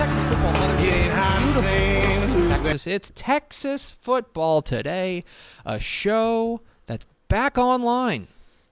Texas football. Another You ain't hot saying who's Texas. It's Texas football today, a show that's back online.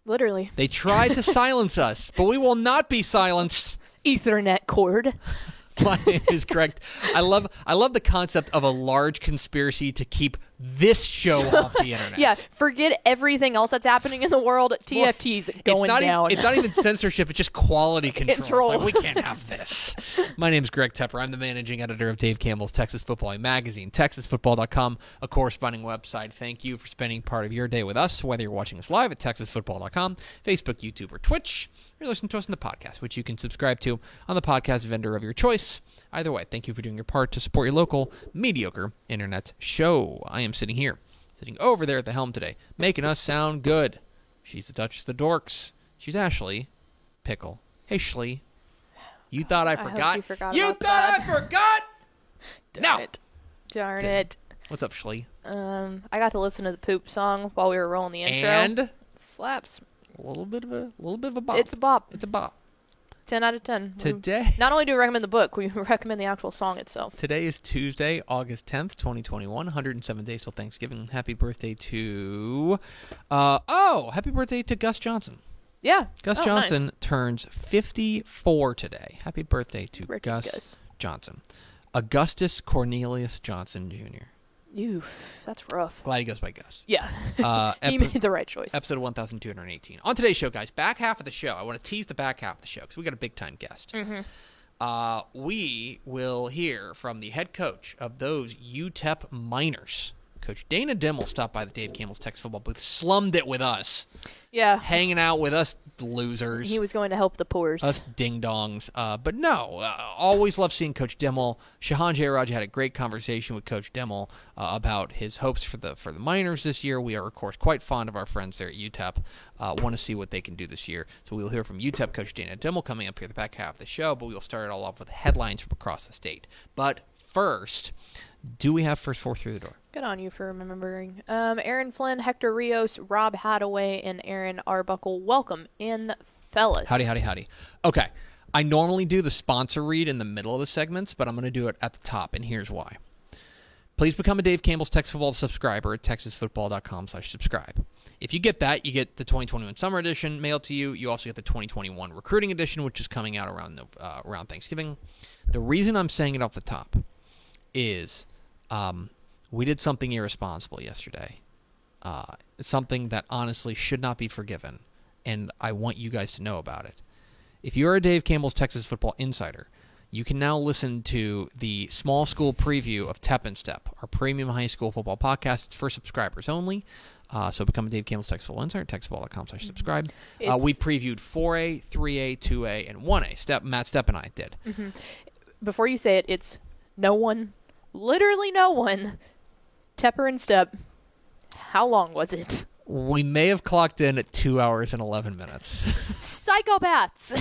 Literally. They tried to silence us, but we will not be silenced. Ethernet cord. My name is Greg. I love I love the concept of a large conspiracy to keep this show off the internet. Yeah, forget everything else that's happening in the world. TFT's going it's not down. Even, it's not even censorship. It's just quality control. Control. like, we can't have this. My name is Greg Tepper. I'm the managing editor of Dave Campbell's Texas Football Magazine, TexasFootball.com, a corresponding website. Thank you for spending part of your day with us, whether you're watching us live at TexasFootball.com, Facebook, YouTube, or Twitch, or you're listening to us on the podcast, which you can subscribe to on the podcast vendor of your choice. Either way, thank you for doing your part to support your local mediocre internet show. I am sitting here, sitting over there at the helm today, making us sound good. She's the Duchess of the Dorks. She's Ashley Pickle. Hey, Shlee. You thought I forgot? you forgot You thought that. I forgot? Darn no. it. Darn Didn't. it. What's up, Shlee? Um, I got to listen to the poop song while we were rolling the intro. And a slaps. A little bit of a little bit of a bop. It's a bop. It's a bop. Ten out of ten. We- Today. Not only do we recommend the book, we recommend the actual song itself. Today is Tuesday, August 10th, 2021. 107 days till Thanksgiving. Happy birthday to. Uh, oh, happy birthday to Gus Johnson. Yeah. Gus Oh, Johnson nice. turns 54 today. Happy birthday to Gus, Gus. Johnson. Augustus Cornelius Johnson Jr. Ew, that's rough. Glad he goes by Gus. Yeah. Uh, he epi- made the right choice. episode 1218. On today's show, guys, back half of the show, I want to tease the back half of the show because we got a big time guest. Mm-hmm. Uh, we will hear from the head coach of those UTEP Miners. Coach Dana Dimel stopped by the Dave Campbell's Texas football booth, slummed it with us, Yeah. hanging out with us losers. He was going to help the poors. us ding dongs. Uh, but no, uh, always love seeing Coach Dimel. Shehan Jeyarajah had a great conversation with Coach Dimel uh, about his hopes for the for the Miners this year. We are of course quite fond of our friends there at UTEP. Uh, Want to see what they can do this year. So we will hear from UTEP coach Dana Dimel coming up here the back half of the show. But we will start it all off with headlines from across the state. But first, do we have first four through the door? Good on you for remembering. Um, Aaron Flynn, Hector Rios, Rob Hadaway, and Aaron Arbuckle. Welcome in, fellas. Howdy, howdy, howdy. Okay. I normally do the sponsor read in the middle of the segments, but I'm going to do it at the top, and here's why. Please become a Dave Campbell's Texas Football subscriber at texasfootball.com slash subscribe. If you get that, you get the 2021 Summer Edition mailed to you. You also get the 2021 Recruiting Edition, which is coming out around the, uh, around Thanksgiving. The reason I'm saying it off the top is um, we did something irresponsible yesterday. Uh, something that honestly should not be forgiven, and I want you guys to know about it. If you're a Dave Campbell's Texas Football Insider, you can now listen to the small school preview of Tep and Step, our premium high school football podcast. It's for subscribers only. Uh, so become a Dave Campbell's Texas Football Insider, textfootball.com slash subscribe. Uh, we previewed 4A, 3A, 2A, and 1A. Step Matt Stepp and I did. Before you say it, it's no one, literally no one. Tepper and Step. How long was it? We may have clocked in at two hours and 11 minutes. Psychopaths.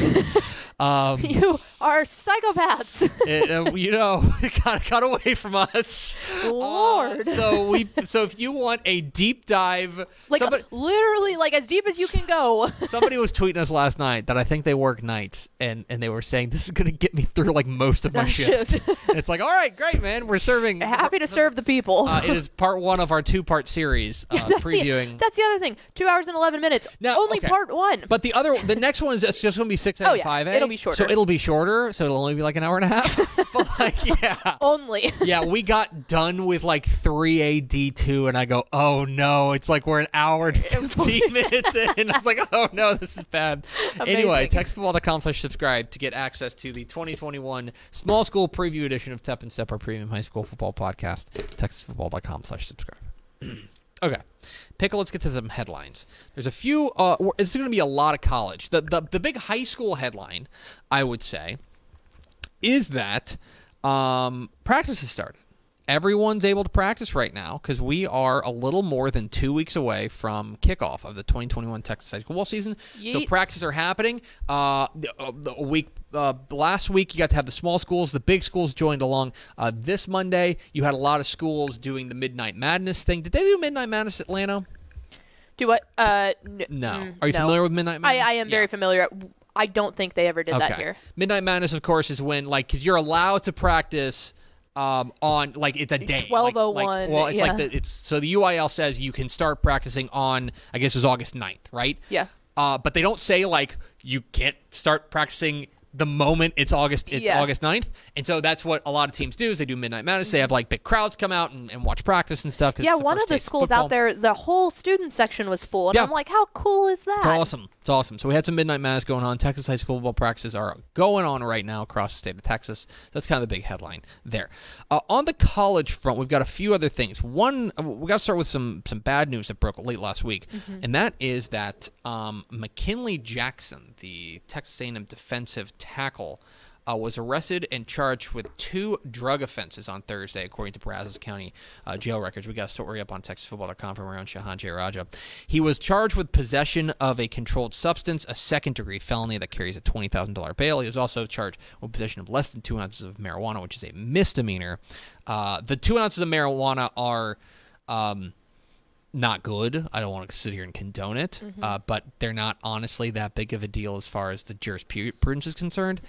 Um, You are psychopaths. it, uh, you know, it got got away from us. Uh, Lord. so we, so if you want a deep dive, like somebody, literally, like as deep as you can go. somebody was tweeting us last night that I think they work nights, and and they were saying this is gonna get me through like most of my Oh, shift. it's like, all right, great, man, we're serving. Happy to serve the people. Uh, it is part one of our two-part series uh, that's previewing. The, that's the other thing. Two hours and eleven minutes. Now, Only okay. part one. But the other, the next one is just going to be six Oh, and yeah. five. It'll be shorter. So it'll be shorter. So it'll only be like an hour and a half. but like, yeah, only. yeah. We got done with like three AD two, and I go, oh no, it's like we're an hour and fifteen minutes in. I was like, oh no, this is bad. Anyway, Amazing. textfootball.com slash subscribe to get access to the 2021 small school preview edition of Tep and Step, our premium high school football podcast. Texasfootball.com slash subscribe. Okay. Pickle, let's get to some headlines. There's a few, uh, it's going to be a lot of college. The, the, the big high school headline, I would say, is that um, practice has started. Everyone's able to practice right now because we are a little more than two weeks away from kickoff of the 2021 Texas high school ball season. So practices are happening. Uh, the, uh, week uh, last week, you got to have the small schools. The big schools joined along. Uh, this Monday, you had a lot of schools doing the Midnight Madness thing. Did they do Midnight Madness Atlanta? Do what? Uh, n- No. mm, Are you no. familiar with Midnight Madness? I, I am very familiar. I don't think they ever did that here. Midnight Madness, of course, is when like because you're allowed to practice um, on like it's a day. Like- 12:01, Like, well, it's like the, it's so the UIL says you can start practicing on I guess it was August 9th, right? Yeah. Uh, but they don't say like you can't start practicing the moment it's August it's Yeah. August 9th. And so that's what a lot of teams do is they do midnight madness. They have like big crowds come out and, and watch practice and stuff. Yeah, one the of the schools football. out there, the whole student section was full, and Yeah. I'm like, how cool is that? It's awesome. It's awesome. So we had some midnight madness going on. Texas high school football practices are going on right now across the state of Texas. That's kind of the big headline there. Uh, on the college front, we've got a few other things. One, uh, we got to start with some some bad news that broke late last week, and that is that um, McKinley Jackson, the Texas A&M defensive tackle. Uh, was arrested and charged with two drug offenses on Thursday, according to Brazos County uh, jail records. We got a story up on TexasFootball.com from around Shehan Jeyarajah. He was charged with possession of a controlled substance, a second degree felony that carries a $20,000 bail. He was also charged with possession of less than two ounces of marijuana, which is a misdemeanor. Uh, the two ounces of marijuana are. Um, not good. I don't want to sit here and condone it, uh, but they're not honestly that big of a deal as far as the jurisprudence is concerned.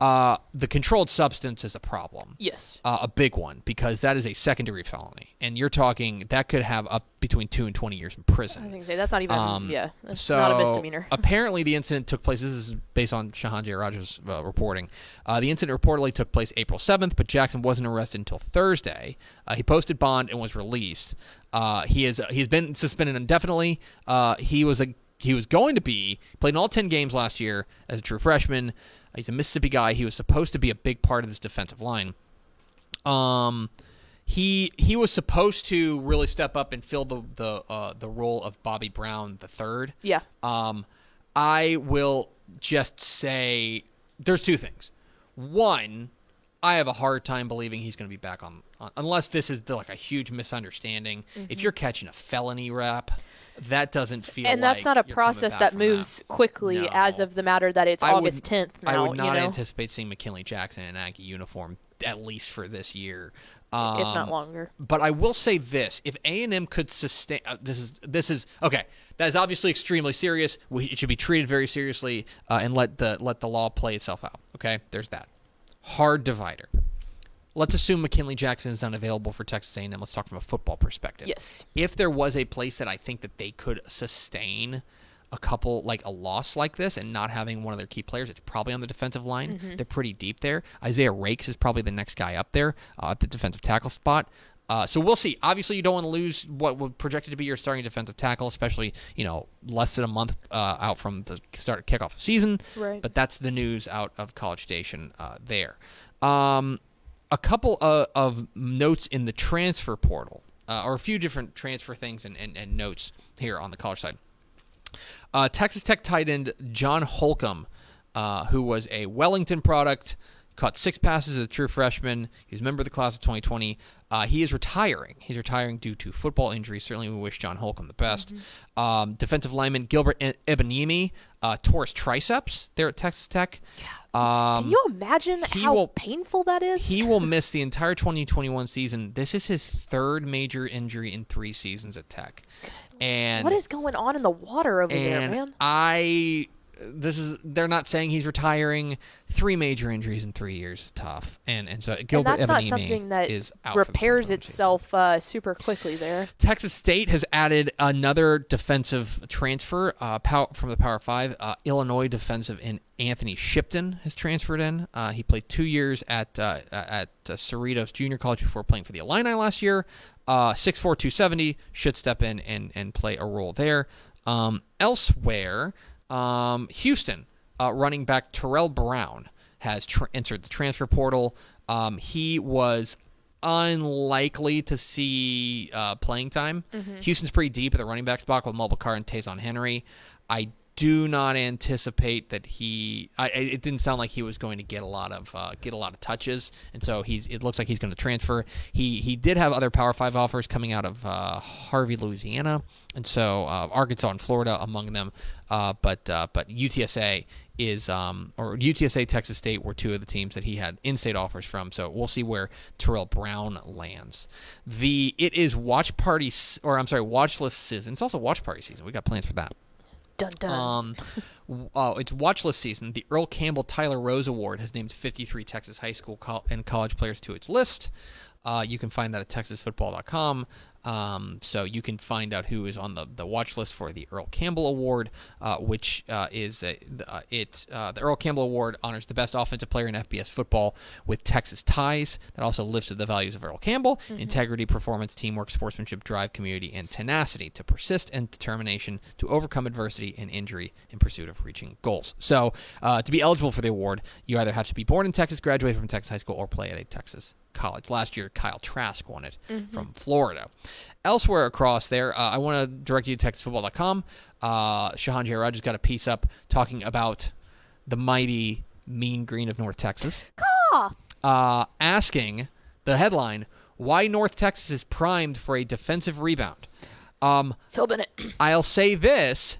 Uh, the controlled substance is a problem, Yes. uh, a big one, because that is a secondary felony, and you're talking that could have up between two and twenty years in prison. I think that's not even. Um, yeah, that's so not a misdemeanor. apparently, the incident took place. This is based on Shehan Jeyarajah's uh, reporting. Uh, the incident reportedly took place April 7th, but Jackson wasn't arrested until Thursday. Uh, he posted bond and was released. Uh, he is he's been suspended indefinitely. Uh, he was a he was going to be played in all 10 games last year as a true freshman. He's a Mississippi guy. He was supposed to be a big part of this defensive line. Um, he he was supposed to really step up and fill the the uh, the role of Bobby Brown the third. Yeah. Um, I will just say there's two things. One, I have a hard time believing he's going to be back on, on unless this is like a huge misunderstanding. If you're catching a felony rap, that doesn't feel Mm-hmm. and that's like not a process that moves quickly No. as of the matter that it's I would- August 10th now. I would not you know, anticipate seeing McKinley Jackson in an Aggie uniform at least for this year, if not Um, longer. but I will say this: if A and M could sustain, uh, this is this is okay. That is obviously extremely serious. We, it should be treated very seriously uh, and let the let the law play itself out. Okay, there's that hard divider. Let's assume McKinley Jackson is unavailable for Texas A&M. Let's talk from a football perspective. Yes. If there was a place that I think that they could sustain a couple like a loss like this and not having one of their key players, it's probably on the defensive line. Mm-hmm. They're pretty deep there. Isaiah Raikes is probably the next guy up there uh, at the defensive tackle spot. Uh, so we'll see. Obviously, you don't want to lose what was projected to be your starting defensive tackle, especially you know less than a month uh, out from the start kickoff of season. Right. But that's the news out of College Station uh, there. Um, a couple of, of notes in the transfer portal, uh, or a few different transfer things and, and, and notes here on the college side. Uh, Texas Tech tight end John Holcomb, uh, who was a Wellington product, caught six passes as a true freshman. He's a member of the class of 2020. Uh, he is retiring. He's retiring due to football injury. Certainly, we wish John Holcomb the best. Um, defensive lineman Gilbert E- Ibeneme uh, tore his triceps there at Texas Tech. Um, Can you imagine how will- painful that is? he will miss the entire 2021 season. This is his third major injury in three seasons at Tech. And what is going on in the water over there, man? I this is they're not saying he's retiring. Three major injuries in three years is tough, and and so Gilbert and that's not something that repairs itself uh, super quickly there. Texas State has added another defensive transfer uh, pow- from the Power Five. Uh, Illinois defensive end Anthony Shipton has transferred in. Uh, he played two years at uh, at uh, Cerritos Junior College before playing for the Illini last year. Uh, 6'4", 270, should step in and, and play a role there. Um, elsewhere, um, Houston uh, running back Terrell Brown has tr- entered the transfer portal. Um, he was unlikely to see uh, playing time. Houston's pretty deep at the running back spot with Mulbah Car and Ta'Zhawn Henry. I do not anticipate that he. I, it didn't sound like he was going to get a lot of uh, get a lot of touches, and so he's. It looks like he's going to transfer. He he did have other Power Five offers coming out of uh, Harvey, Louisiana, and so uh, Arkansas and Florida among them. Uh, but uh, but UTSA is um or UTSA Texas State were two of the teams that he had in-state offers from. So we'll see where Terrell Brown lands. The it is watch party or I'm sorry watch list season. It's also watch party season. We got plans for that. Dun dun. Um, oh, it's watch list season. The Earl Campbell Tyler Rose Award has named 53 Texas high school col- and college players to its list. Uh, you can find that at texasfootball.com. Um, so you can find out who is on the, the watch list for the Earl Campbell Award, uh, which uh, is a, uh, it uh, the Earl Campbell Award honors the best offensive player in FBS football with Texas ties. That also lifts the values of Earl Campbell: integrity, performance, teamwork, sportsmanship, drive, community, and tenacity to persist and determination to overcome adversity and injury in pursuit of reaching goals. So uh, to be eligible for the award, you either have to be born in Texas, graduate from Texas high school, or play at a Texas college. Last year, Kyle Trask won it from Florida. Elsewhere across there, uh, I want to direct you to TexasFootball.com. Uh, Shehan Jeyarajah got a piece up talking about the mighty Mean Green of North Texas, uh, asking the headline why North Texas is primed for a defensive rebound. Um, Phil Bennett. I'll say this: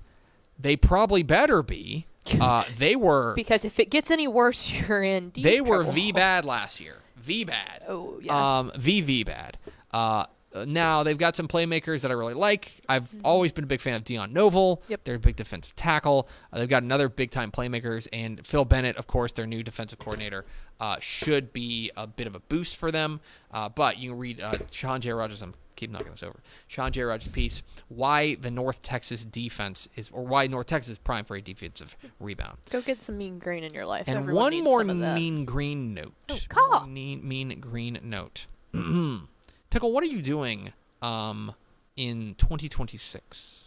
they probably better be. Uh, they were because if it gets any worse, you're in deep they were trouble. V bad last year. V bad. Oh, yeah. Um, VV bad. Uh, now they've got some playmakers that I really like. I've always been a big fan of Dion Novil. Mm-hmm. Yep. They're a big defensive tackle. Uh, they've got another big time playmakers, and Phil Bennett, of course, their new defensive coordinator, uh, should be a bit of a boost for them. Uh, but you can read uh, Shehan Jeyarajah. I'm keep knocking this over. Shehan Jeyarajah's piece: Why the North Texas defense is, or why North Texas is prime for a defensive rebound. Go get some mean green in your life. And Everyone one more some of that. mean green note. Oh, caw. Mean, mean green note. Pickle, what are you doing um, in 2026?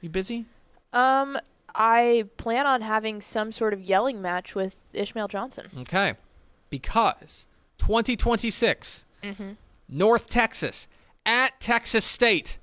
You busy? Um, I plan on having some sort of yelling match with Ishmael Johnson. Okay. Because 2026, Mm-hmm. North Texas at Texas State.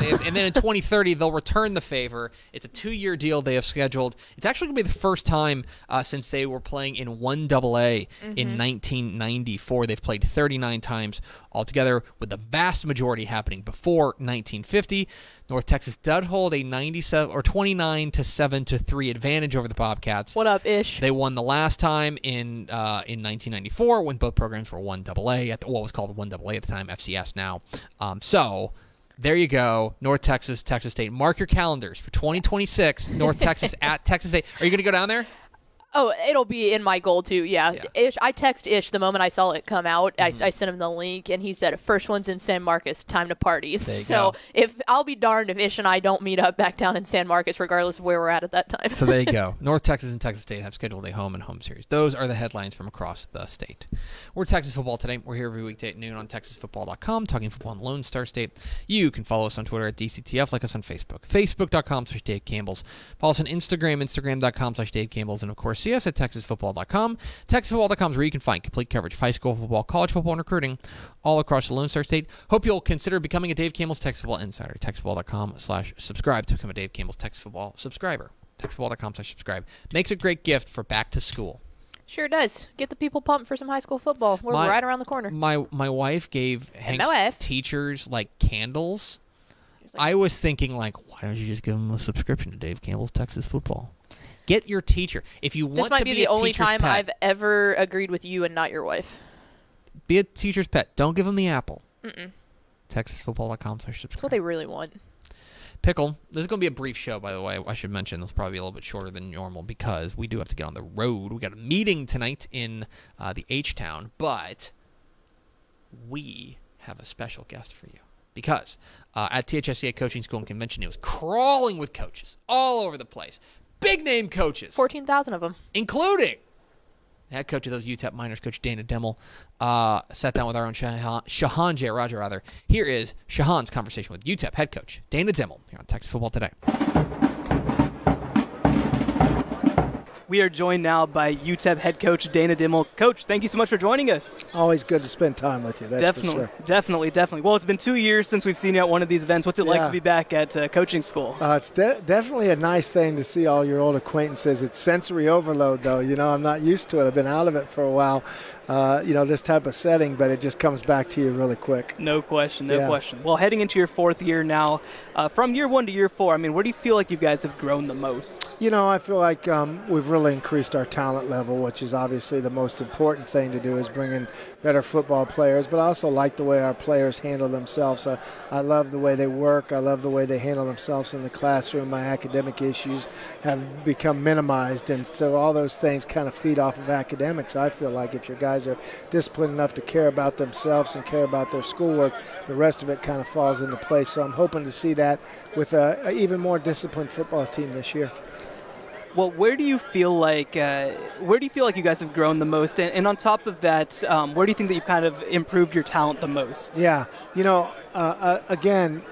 They- have- and then in 2030, they'll return the favor. It's a two-year deal they have scheduled. It's actually going to be the first time uh, since they were playing in one AA in 1994. They've played 39 times altogether, with the vast majority happening before 1950. North Texas did hold a 97 or 29 to seven to three advantage over the Bobcats. What up, Ish? They won the last time in uh, in 1994 when both programs were one AA at the, what was called one AA at the time, FCS now. Um, so there you go, North Texas, Texas State. Mark your calendars for 2026. North Texas at Texas State. Are you going to go down there? Oh, it'll be in my goal too. Yeah. Yeah. Ish. I text Ish the moment I saw it come out. Mm-hmm. I, I sent him the link, and he said, "First one's in San Marcos. Time to party." So go. if I'll be darned if Ish and I don't meet up back down in San Marcos, regardless of where we're at at that time. So there you go. North Texas and Texas State have scheduled a home and home series. Those are the headlines from across the state. We're Texas football today. We're here every weekday at noon on TexasFootball.com, talking football in Lone Star State. You can follow us on Twitter at DCTF, like us on Facebook, Facebook.com slash Dave Campbell's. Follow us on Instagram, Instagram.com slash Dave Campbell's, and of course, see us at TexasFootball.com. TexasFootball.com is where you can find complete coverage of high school football, college football, and recruiting all across the Lone Star State. Hope you'll consider becoming a Dave Campbell's Texas Football Insider. TexasFootball.com slash subscribe to become a Dave Campbell's Texas Football subscriber. TexasFootball.com slash subscribe. Makes a great gift for back to school. Sure does. Get the people pumped for some high school football. We're My- right around the corner. My my wife gave Hank's wife. teachers like candles. It's like- I was thinking like, why don't you just give them a subscription to Dave Campbell's Texas Football? Get your teacher if you want this might to be be, the a only time pet, I've ever agreed with you and not your wife. be a teacher's pet. Don't give them the apple. Mm-mm. TexasFootball.com slash subscribe. That's what they really want. Pickle. This is going to be a brief show, by the way. I should mention this will probably be a little bit shorter than normal because we do have to get on the road. We got a meeting tonight in uh, the H Town, but we have a special guest for you because uh, at THSCA Coaching School and Convention, it was crawling with coaches all over the place. Big name coaches, 14,000 of them. including head coach of those UTEP Miners, Coach Dana Dimel, uh, sat down with our own Shehan, Shahan J. Roger, rather. Here is Shehan's conversation with UTEP head coach Dana Dimel here on Texas Football Today. We are joined now by UTEP head coach Dana Dimel. Coach, thank you so much for joining us. Always good to spend time with you. That's definitely, for sure. definitely, definitely. Well, it's been two years since we've seen you at one of these events. What's it like to be back at uh, coaching school? Uh, it's de- definitely a nice thing to see all your old acquaintances. It's sensory overload, though. You know, I'm not used to it. I've been out of it for a while. Uh, you know, this type of setting, but it just comes back to you really quick. No question, no Yeah. question. Well, heading into your fourth year now, uh, from year one to year four, I mean, where do you feel like you guys have grown the most? You know, I feel like um, we've really increased our talent level, which is obviously the most important thing to do is bring in better football players. But I also like the way our players handle themselves. I, I love the way they work. I love the way they handle themselves in the classroom. My academic issues have become minimized, and so all those things kind of feed off of academics. I feel like if your guys are disciplined enough to care about themselves and care about their schoolwork, the rest of it kind of falls into place. So I'm hoping to see that with a, a even more disciplined football team this year. Well, where do you feel like uh, where do you feel like you guys have grown the most? And, and on top of that, um, where do you think that you've kind of improved your talent the most? Yeah, you know, uh, uh, again,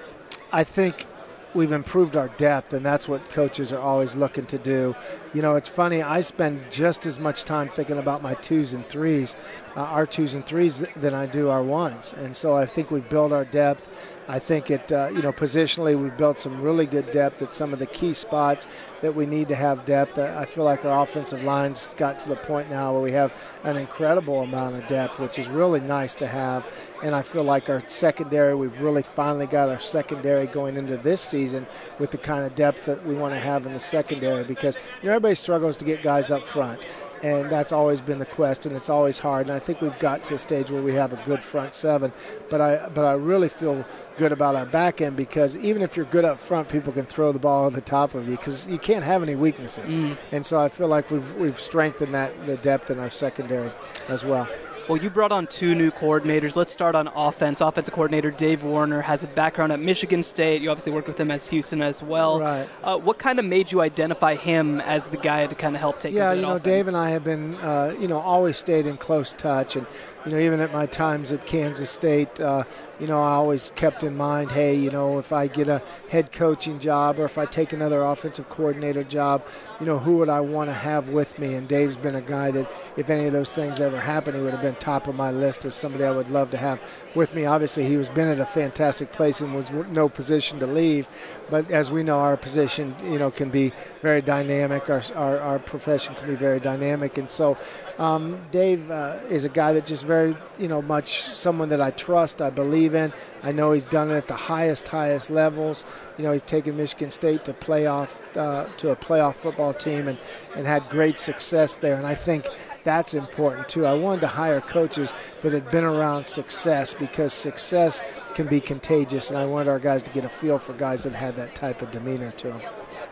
I think we've improved our depth, and that's what coaches are always looking to do. You know, it's funny. I spend just as much time thinking about my twos and threes, uh, our twos and threes, th- than I do our ones. And so I think we've built our depth. I think it, uh, you know, positionally we've built some really good depth at some of the key spots that we need to have depth. Uh, I feel like our offensive lines got to the point now where we have an incredible amount of depth, which is really nice to have. And I feel like our secondary, we've really finally got our secondary going into this season with the kind of depth that we want to have in the secondary because you know everybody struggles to get guys up front and that's always been the quest, and it's always hard. And I think we've got to a stage where we have a good front seven, but I but I really feel good about our back end because even if you're good up front, people can throw the ball on the top of you because you can't have any weaknesses. Mm. And so I feel like we've we've strengthened that the depth in our secondary as well. Well, you brought on two new coordinators. Let's start on offense. Offensive coordinator Dave Warner has a background at Michigan State. You obviously worked with him as Houston as well. Right. Uh, what kind of made you identify him as the guy to kind of help take yeah, you know, offense? Dave and I have been, uh, you know, always stayed in close touch, and you know, even at my times at Kansas State, uh, you know, I always kept in mind, hey, you know, if I get a head coaching job or if I take another offensive coordinator job, you know, who would I want to have with me? And Dave's been a guy that, if any of those things ever happened, he would have been top of my list as somebody I would love to have with me. Obviously, he was been at a fantastic place and was no position to leave, but as we know, our position, you know, can be very dynamic. Our our, our profession can be very dynamic, and so um, Dave uh, is a guy that just very, you know, much someone that I trust, I believe in. I know he's done it at the highest, highest levels. You know, he's taken Michigan State to playoff uh, to a playoff football team and and had great success there. And I think that's important too. I wanted to hire coaches that had been around success because success can be contagious, and I wanted our guys to get a feel for guys that had that type of demeanor to them.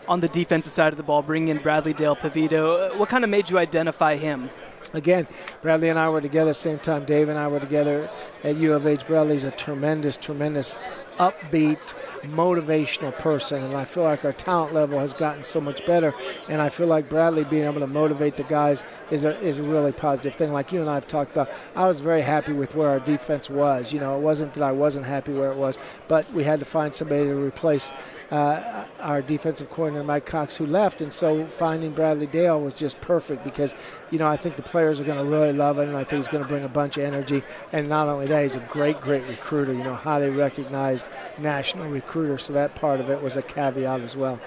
on the defensive side of the ball, bringing in Bradley Dale Peveto. What kind of made you identify him? Again, Bradley and I were together same time Dave and I were together at U of H. Bradley's a tremendous, tremendous upbeat, motivational person, and I feel like our talent level has gotten so much better. And I feel like Bradley being able to motivate the guys is a is a really positive thing. Like you and I have talked about, I was very happy with where our defense was. You know, it wasn't that I wasn't happy where it was, but we had to find somebody to replace uh, our defensive coordinator Mike Cox, who left, and so finding Bradley Dale was just perfect because you know I think the players are going to really love it, and I think he's going to bring a bunch of energy. And not only that, he's a great, great recruiter. You know, highly recognized national recruiter. So that part of it was a caveat as well.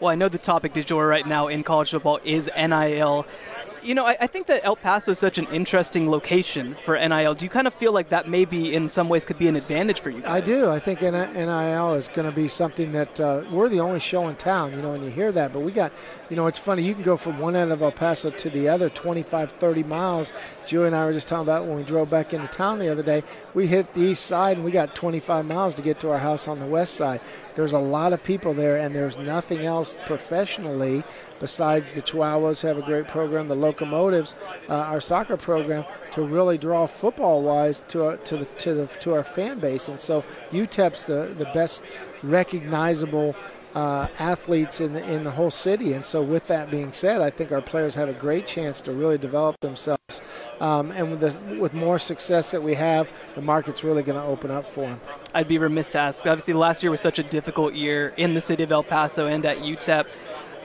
Well, I know the topic du jour right now in college football is NIL. You know, I, I think that El Paso is such an interesting location for NIL. Do you kind of feel like that maybe in some ways could be an advantage for you guys? I do. I think NIL is going to be something that uh, we're the only show in town, you know, and you hear that. But we got, you know, it's funny. You can go from one end of El Paso to the other 25, 30 miles. Julie and I were just talking about when we drove back into town the other day. We hit the east side and we got 25 miles to get to our house on the west side. There's a lot of people there, and there's nothing else professionally besides the Chihuahuas have a great program, the Locomotives, uh, our soccer program, to really draw football-wise to our, to the to the to our fan base. And so UTEP's the the best recognizable. Uh, athletes in the in the whole city, and so with that being said, I think our players have a great chance to really develop themselves, um, and with the, with more success that we have, the market's really going to open up for them. I'd be remiss to ask. Obviously, last year was such a difficult year in the city of El Paso and at UTEP.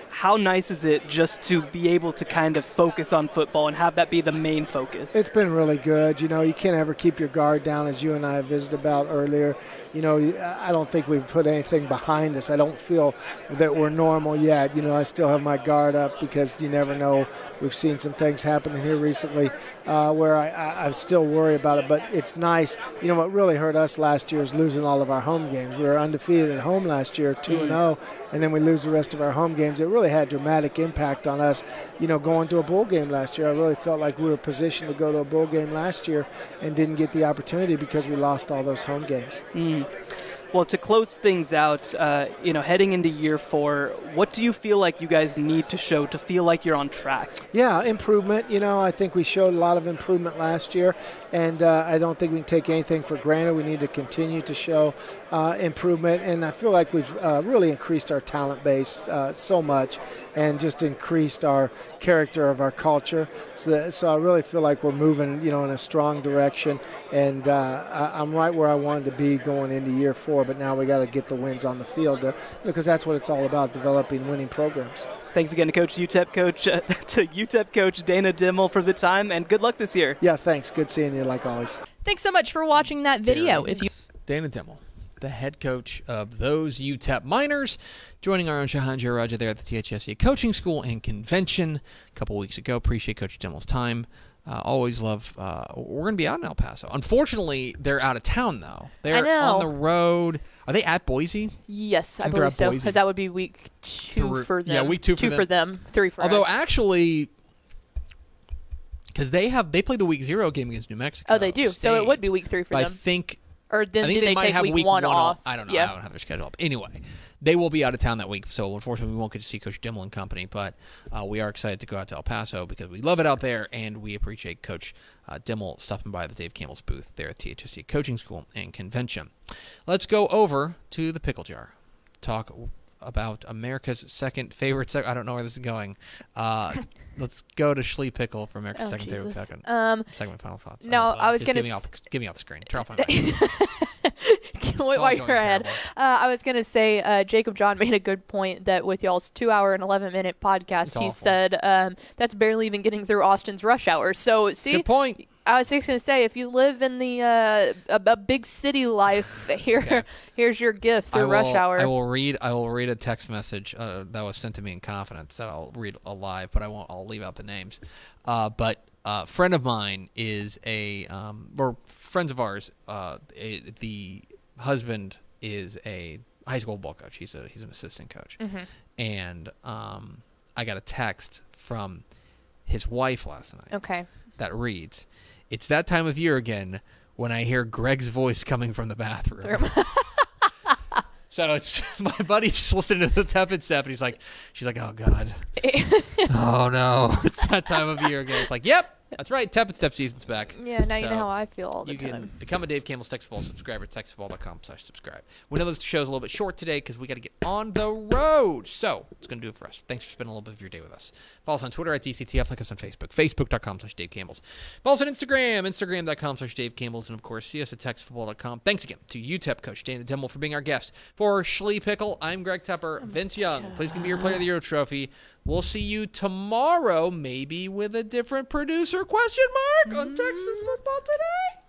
How nice is it just to be able to kind of focus on football and have that be the main focus? It's been really good. You know, you can't ever keep your guard down, as you and I have visited about earlier. You know, I don't think we've put anything behind us. I don't feel that we're normal yet. You know, I still have my guard up because you never know. We've seen some things happening here recently uh, where I, I, I still worry about it, but it's nice. You know, what really hurt us last year is losing all of our home games. We were undefeated at home last year, 2 and 0, and then we lose the rest of our home games. It really had dramatic impact on us, you know, going to a bowl game last year. I really felt like we were positioned to go to a bowl game last year and didn't get the opportunity because we lost all those home games. Mm. Well, to close things out, uh, you know, heading into year four, what do you feel like you guys need to show to feel like you're on track? Yeah, improvement. You know, I think we showed a lot of improvement last year, and uh, I don't think we can take anything for granted. We need to continue to show uh, improvement, and I feel like we've uh, really increased our talent base uh, so much, and just increased our character of our culture. So, that, so I really feel like we're moving, you know, in a strong direction, and uh, I, I'm right where I wanted to be going into year four. But now we got to get the wins on the field to, because that's what it's all about: developing winning programs. Thanks again to Coach UTEP coach uh, to UTEP coach Dana Dimel for the time, and good luck this year. Yeah, thanks. Good seeing you, like always. Thanks so much for watching that video. If you Dana Dimel, the head coach of those UTEP Miners, joining our own Shehan Jeyarajah there at the THSCA Coaching School and Convention a couple weeks ago. Appreciate Coach Dimel's time. Uh, always love. Uh, we're going to be out in El Paso. Unfortunately, they're out of town though. They're on the road. Are they at Boise? yes, I they're believe so, because that would be week two for them. yeah, week two for them. for them, three for us. Although us. actually, because they have they play the week zero game against New Mexico. oh, they do. So it would be week three for But I think or then I think they, they, might take have week, week one off? I don't know. Yeah. I don't have their schedule up. Anyway, they will be out of town that week, so unfortunately we won't get to see Coach Dimel and company. But uh, we are excited to go out to El Paso because we love it out there, and we appreciate Coach uh, Dimel stopping by the Dave Campbell's booth there at THSC Coaching School and Convention. Let's go over to the pickle jar. Talk about America's second favorite. I don't know where this is going. Uh, let's go to Schlee Pickle for America's Oh, second favorite second. Um, Segment final thoughts. no, Uh, I was gonna give me, s- off, give me off the screen. Turn off my mic. while all you're ahead, uh, I was gonna say uh, Jacob John made a good point that with y'all's two hour and eleven minute podcast, It's he awful. said um, that's barely even getting through Austin's rush hour. So see, Good point. I was just gonna say if you live in the uh, a, a big city life, here Okay. here's your gift through will, rush hour. I will read. I will read a text message uh, that was sent to me in confidence that I'll read alive, but I won't. I'll leave out the names. Uh, but a friend of mine is a, um, or friends of ours. Uh, a, the husband is a high school ball coach. He's a he's an assistant coach, and um, I got a text from his wife last night Okay. that reads, "It's that time of year again when I hear Greg's voice coming from the bathroom." so it's my buddy just listening to the tepid step, and he's like, "She's like, oh god, oh no, it's that time of year again." It's like, "Yep, that's right, tepid step season's back." Yeah, now you know how I feel all the you time. can become a Dave Campbell's Texas Ball subscriber at texasball.com slash subscribe. We know this show's a little bit short today because we got to get on the road. So it's going to do it for us. Thanks for spending a little bit of your day with us. Follow us on Twitter at DCTF. Like us on Facebook, facebook.com slash Dave Campbell's. Follow us on Instagram, instagram.com slash Dave Campbell's. And of course, see us at texasfootball.com. Thanks again to UTEP coach Dana Dimel for being our guest. For Schlee Pickle, I'm Greg Tepper. Vince Young, please give me your Player of the Year trophy. We'll see you tomorrow, maybe with a different producer question mark on mm-hmm. Texas Football Today.